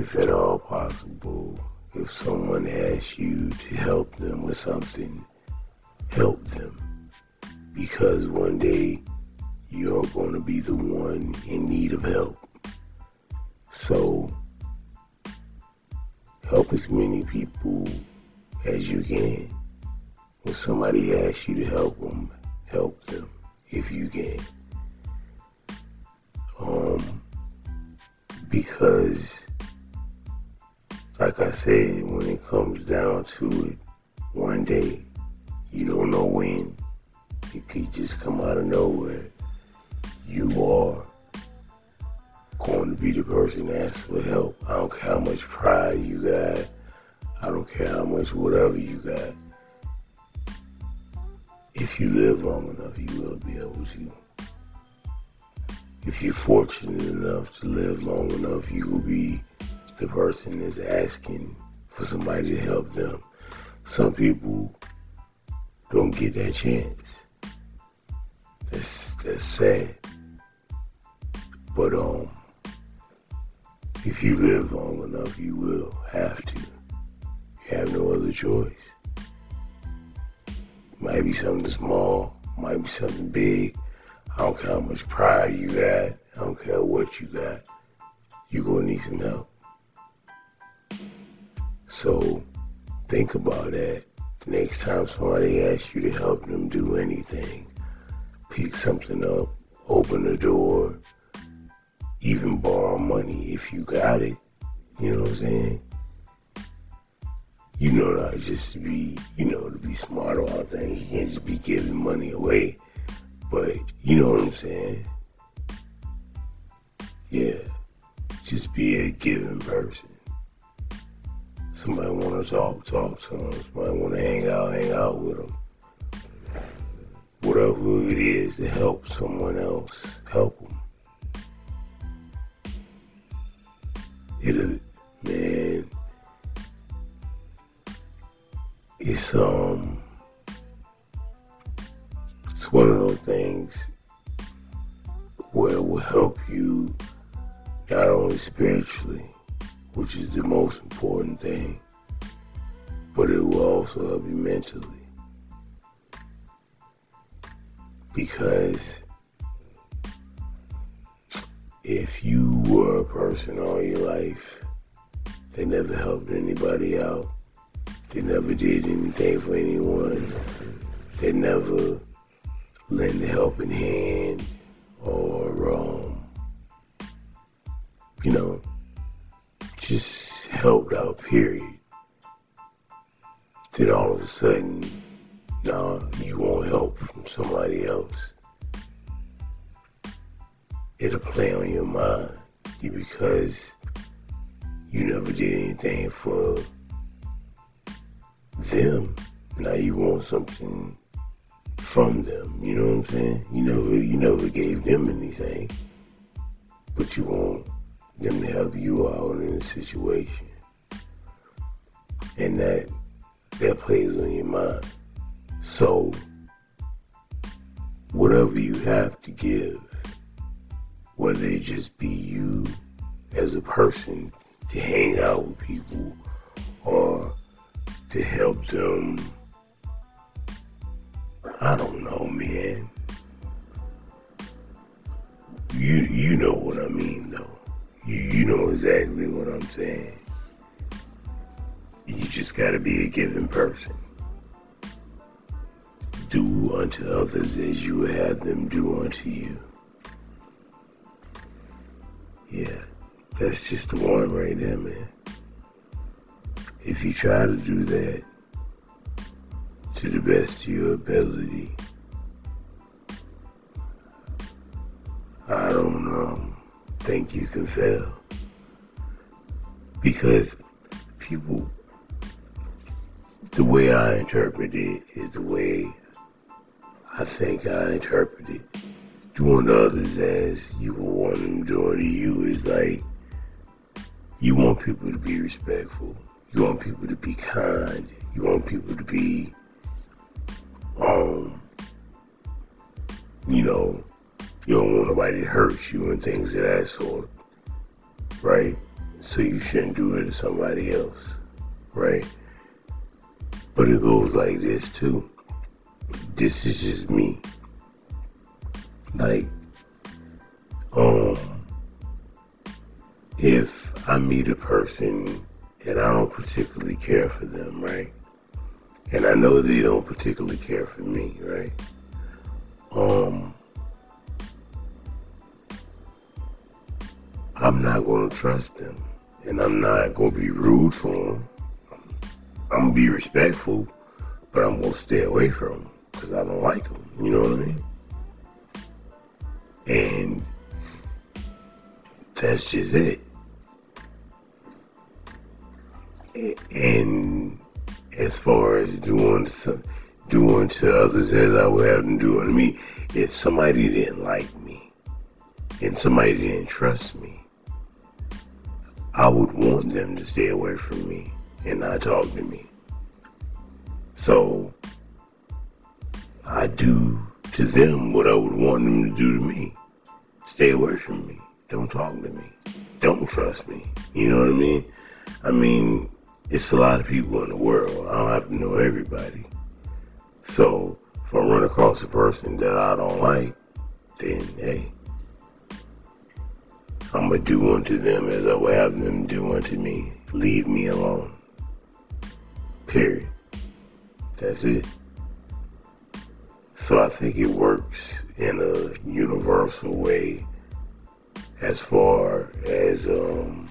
if at all possible, if someone asks you to help them with something, help them. Because one day you're going to be the one in need of help. So, help as many people as you can. When somebody asks you to help them, help them if you can. Um, because, like I said, when it comes down to it, one day, you don't know when, it could just come out of nowhere. You are going to be the person that asks for help. I don't care how much pride you got. I don't care how much whatever you got. If you live long enough, you will be able to. If you're fortunate enough to live long enough, you will be the person is asking for somebody to help them. Some people don't get that chance. That's that's sad. But um if you live long enough you will have to. You have no other choice. Might be something small, might be something big. I don't care how much pride you got. I don't care what you got. You're going to need some help. So think about that. The next time somebody asks you to help them do anything, pick something up, open the door, even borrow money if you got it. You know what I'm saying? you know not just to be, you know, to be smart about things. You can't just be giving money away. But you know what I'm saying? Yeah. Just be a giving person. Somebody want to talk, talk to them. Somebody want to hang out, hang out with them. Whatever it is to help someone else, help them. It'll, man, it's um it's one of those things where it will help you not only spiritually, which is the most important thing, but it will also help you mentally. Because if you were a person all your life that never helped anybody out, they never did anything for anyone. They never lent a helping hand or, um, you know, just helped out, period. Then all of a sudden, now you want help from somebody else. It'll play on your mind because you never did anything for them. Now you want something from them. You know what I'm saying? You never you never gave them anything. But you want them to help you out in a situation. And that that plays on your mind. So whatever you have to give, whether it just be you as a person to hang out with people or to help them. I don't know, man. You you know what I mean, though. You know exactly what I'm saying. You just got to be a giving person. Do unto others as you have them do unto you. Yeah, that's just the one right there, man if you try to do that to the best of your ability, I don't think you can fail. Because people, the way I interpret it is the way I think I interpret it. Doing to others as you would want them doing to you is like you want people to be respectful. You want people to be kind. You want people to be, um, you know, you don't want nobody to hurt you and things of that sort, right? so you shouldn't do it to somebody else, right? But it goes like this too. This is just me. Like, um, if I meet a person and I don't particularly care for them, right? And I know they don't particularly care for me, right? Um, I'm not to trust them. And I'm not to be rude to them. I'm to be respectful, but I'm to stay away from them because I don't like them. You know what I mean? And that's just it. And as far as doing some, doing to others as I would have them do to me, if somebody didn't like me and somebody didn't trust me, I would want them to stay away from me and not talk to me. So I do to them what I would want them to do to me. Stay away from me. Don't talk to me. Don't trust me. You know what I mean? I mean, it's a lot of people in the world. I don't have to know everybody. So if I run across a person that I don't like, then hey, I'm gonna do unto them as I would have them do unto me. Leave me alone. Period. That's it. So I think it works in a universal way as far as um,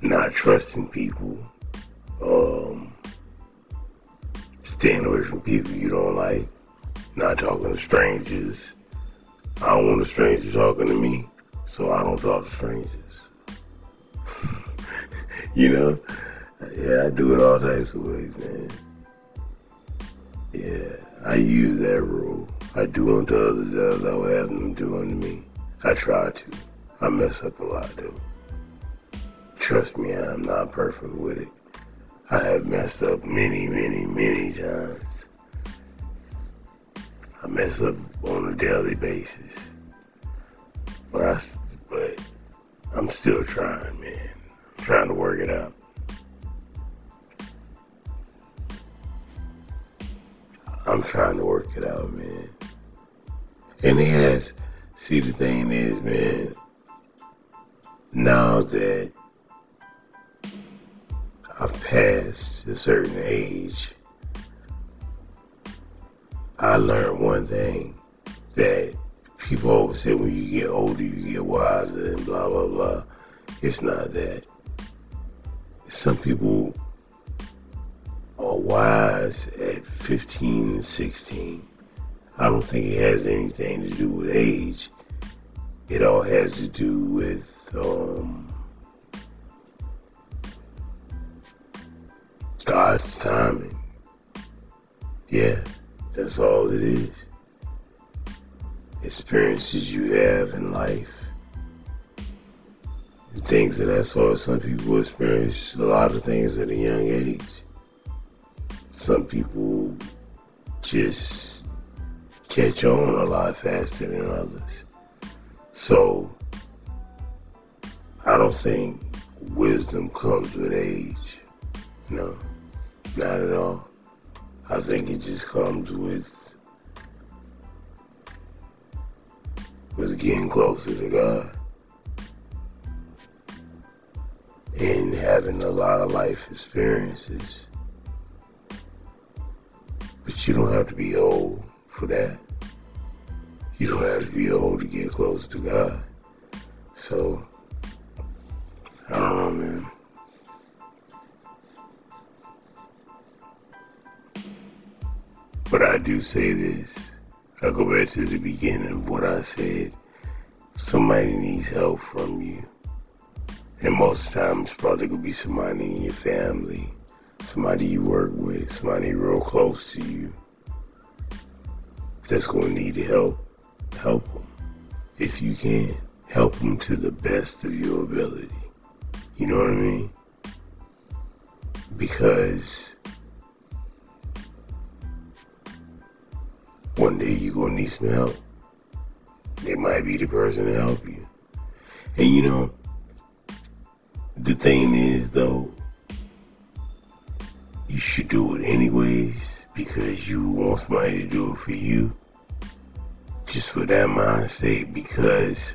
not trusting people, um, staying away from people you don't like, not talking to strangers. I don't want a stranger talking to me, so I don't talk to strangers. you know? Yeah, I do it all types of ways, man. Yeah, I use that rule. I do unto others as I would have them do unto me. I try to. I mess up a lot, though. Trust me, I'm not perfect with it. I have messed up many, many, many times. I mess up on a daily basis. But I, but I'm still trying, man. I'm trying to work it out. I'm trying to work it out, man. And it has, see, the thing is, man, now that I've passed a certain age, I learned one thing that people always say when you get older, you get wiser and blah, blah, blah. It's not that. Some people are wise at 15 and 16. I don't think it has anything to do with age. It all has to do with um, God's timing. Yeah, that's all it is. Experiences you have in life. Things that sort. Some people experience a lot of things at a young age. Some people just catch on a lot faster than others. So, I don't think wisdom comes with age. No. Not at all. I think it just comes with with getting closer to God and having a lot of life experiences. But you don't have to be old for that. You don't have to be old to get close to God. So, I don't know, man. But I do say this. I go back to the beginning of what I said. Somebody needs help from you. And most times, probably gonna be somebody in your family, somebody you work with, somebody real close to you that's gonna need help. Help them if you can. Help them to the best of your ability. You know what I mean? Because One day you're going to need some help. They might be the person to help you. And you know, the thing is, though, you should do it anyways because you want somebody to do it for you. Just for that mindset, because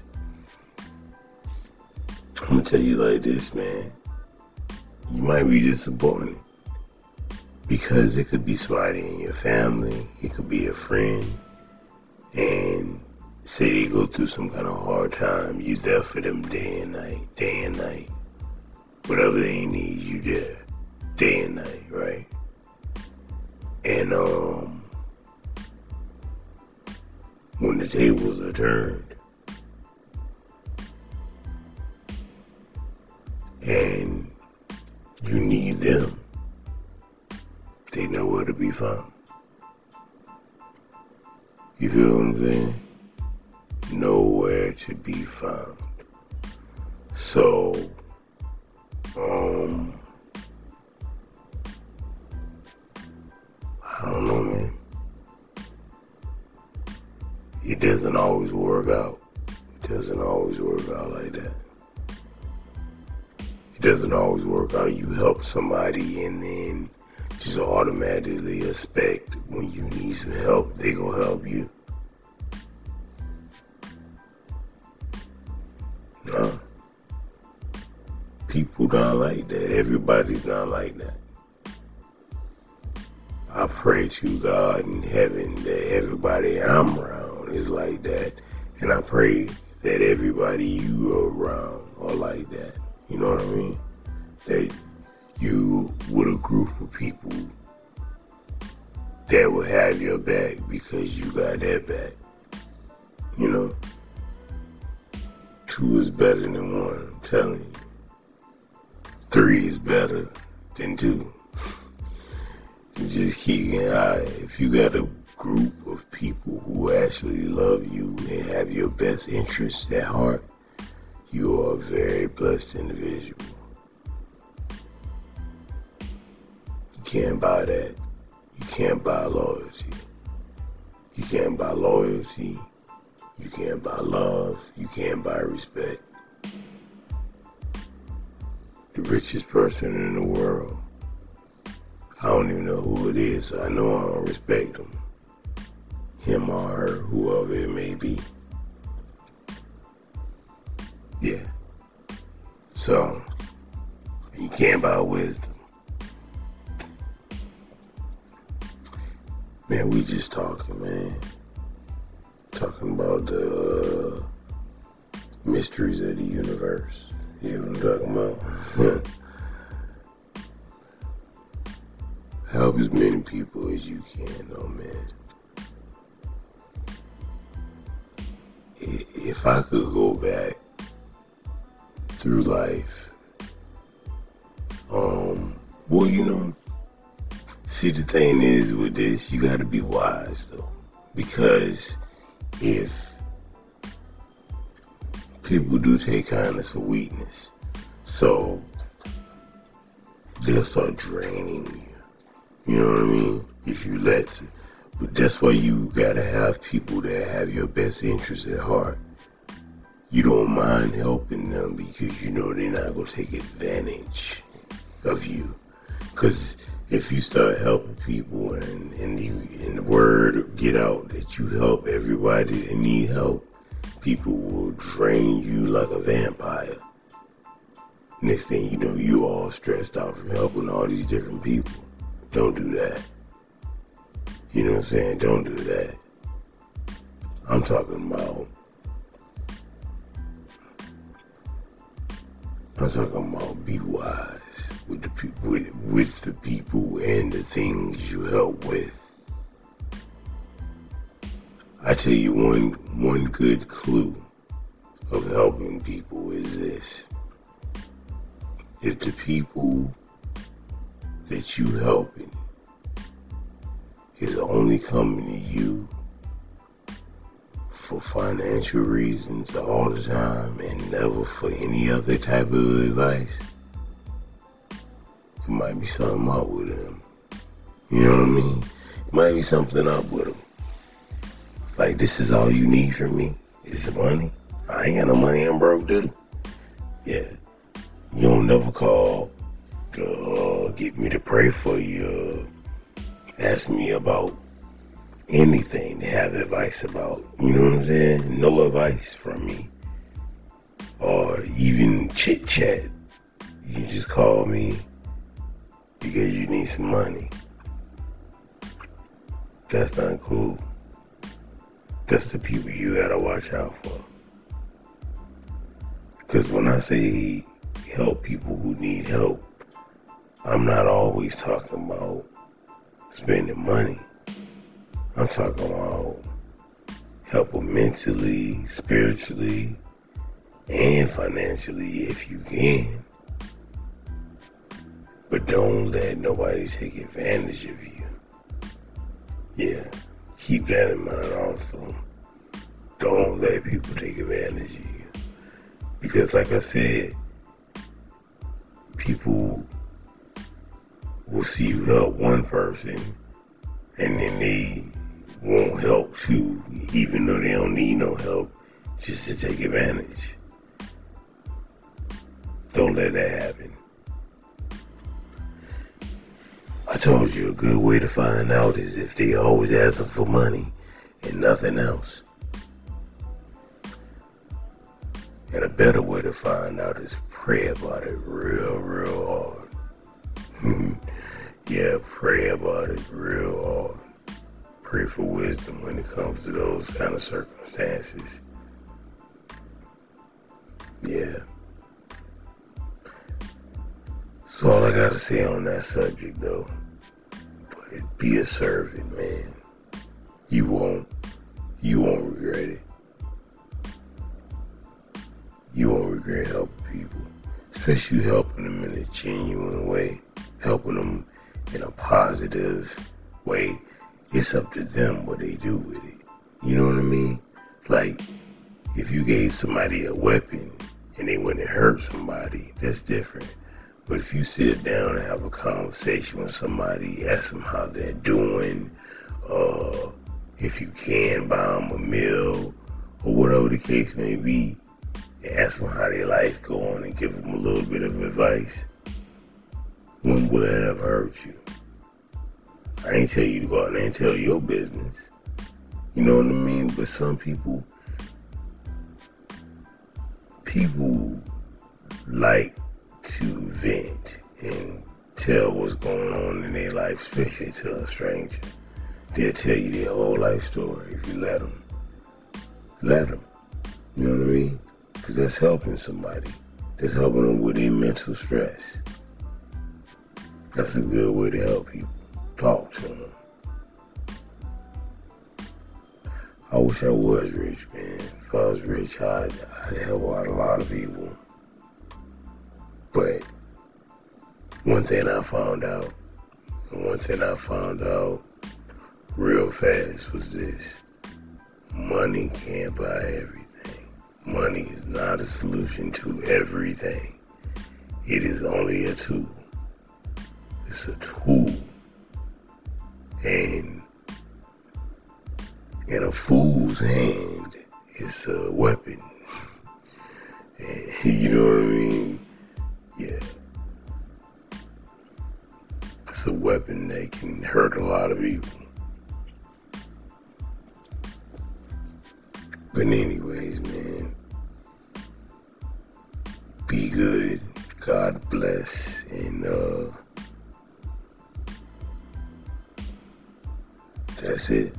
I'm gonna tell you like this, man. You might be disappointed because it could be somebody in your family, it could be a friend, and say they go through some kind of hard time, you there for them day and night, day and night. Whatever they need, you there, day and night, right? And um, when the tables are turned, and you need them they know where to be found. You feel what I'm saying? Nowhere to be found. So, um, I don't know, man. It doesn't always work out. It doesn't always work out like that. It doesn't always work out. You help somebody and then just automatically expect when you need some help, they gonna help you. No. People not like that. Everybody's not like that. I pray to God in heaven that everybody I'm around is like that. And I pray that everybody you are around are like that. You know what I mean? That you with a group of people that will have your back because you got their back. You know, two is better than one, I'm telling you. Three is better than two. You just keep an eye. If you got a group of people who actually love you and have your best interests at heart, you are a very blessed individual. Can't buy that. You can't buy loyalty. You can't buy loyalty. You can't buy love. You can't buy respect. The richest person in the world. I don't even know who it is. I know I don't respect him. Him or her, whoever it may be. Yeah. So, you can't buy wisdom. Man, we just talking, man. Talking about the uh, mysteries of the universe. You know what I'm talking about? Help as many people as you can, though, man. If I could go back through life, um, well, you know, See, the thing is with this, you got to be wise though, because if people do take kindness for weakness, so they'll start draining you. You know what I mean? If you let, but that's why you gotta have people that have your best interest at heart. You don't mind helping them because you know they're not gonna take advantage of you. Cause if you start helping people and, and, you, and the word get out that you help everybody that need help, people will drain you like a vampire. Next thing you know, you all stressed out from helping all these different people. Don't do that. You know what I'm saying? Don't do that. I'm talking about I'm talking about be wise with the people, with, with the people and the things you help with. I tell you one one good clue of helping people is this. If the people that you helping is only coming to you for financial reasons all the time and never for any other type of advice, might be something up with him. You know what I mean? It might be something up with him. Like, this is all you need from me? Is the money? I ain't got no money, I'm broke, dude. Yeah. You don't never call to uh, get me to pray for you, ask me about anything to have advice about. You know what I'm saying? No advice from me. Or even chit chat. You just call me because you need some money. That's not cool. That's the people you gotta watch out for. Because when I say help people who need help, I'm not always talking about spending money. I'm talking about helping mentally, spiritually, and financially if you can. But don't let nobody take advantage of you. Yeah, keep that in mind also. Don't let people take advantage of you. Because like I said, people will see you help one person and then they won't help too, even though they don't need no help, just to take advantage. Don't let that happen. I told you a good way to find out is if they always asking for money and nothing else. And a better way to find out is pray about it real, real hard. yeah, pray about it real hard. Pray for wisdom when it comes to those kind of circumstances. Yeah. That's all I gotta say on that subject though. But be a servant, man. You won't you won't regret it. You won't regret helping people. Especially helping them in a genuine way. Helping them in a positive way. It's up to them what they do with it. You know what I mean? Like, if you gave somebody a weapon and they went and hurt somebody, that's different. But if you sit down and have a conversation with somebody, ask them how they're doing, uh, if you can buy them a meal, or whatever the case may be, and ask them how their life going and give them a little bit of advice, when would that ever hurt you? I ain't tell you to go out there and tell your business. You know what I mean? But some people, people like to vent and tell what's going on in their life, especially to a stranger. They'll tell you their whole life story if you let them. Let them. You know what I mean? Because that's helping somebody. That's helping them with their mental stress. That's a good way to help people. Talk to them. I wish I was rich, man. If I was rich, I'd, I'd help out a lot of people. But one thing I found out, and one thing I found out real fast was this. Money can't buy everything. Money is not a solution to everything. It is only a tool. It's a tool. And in a fool's hand, it's a weapon. you know what I mean? Yeah. It's a weapon that can hurt a lot of people. But anyways, man, be good. God bless. And uh that's it.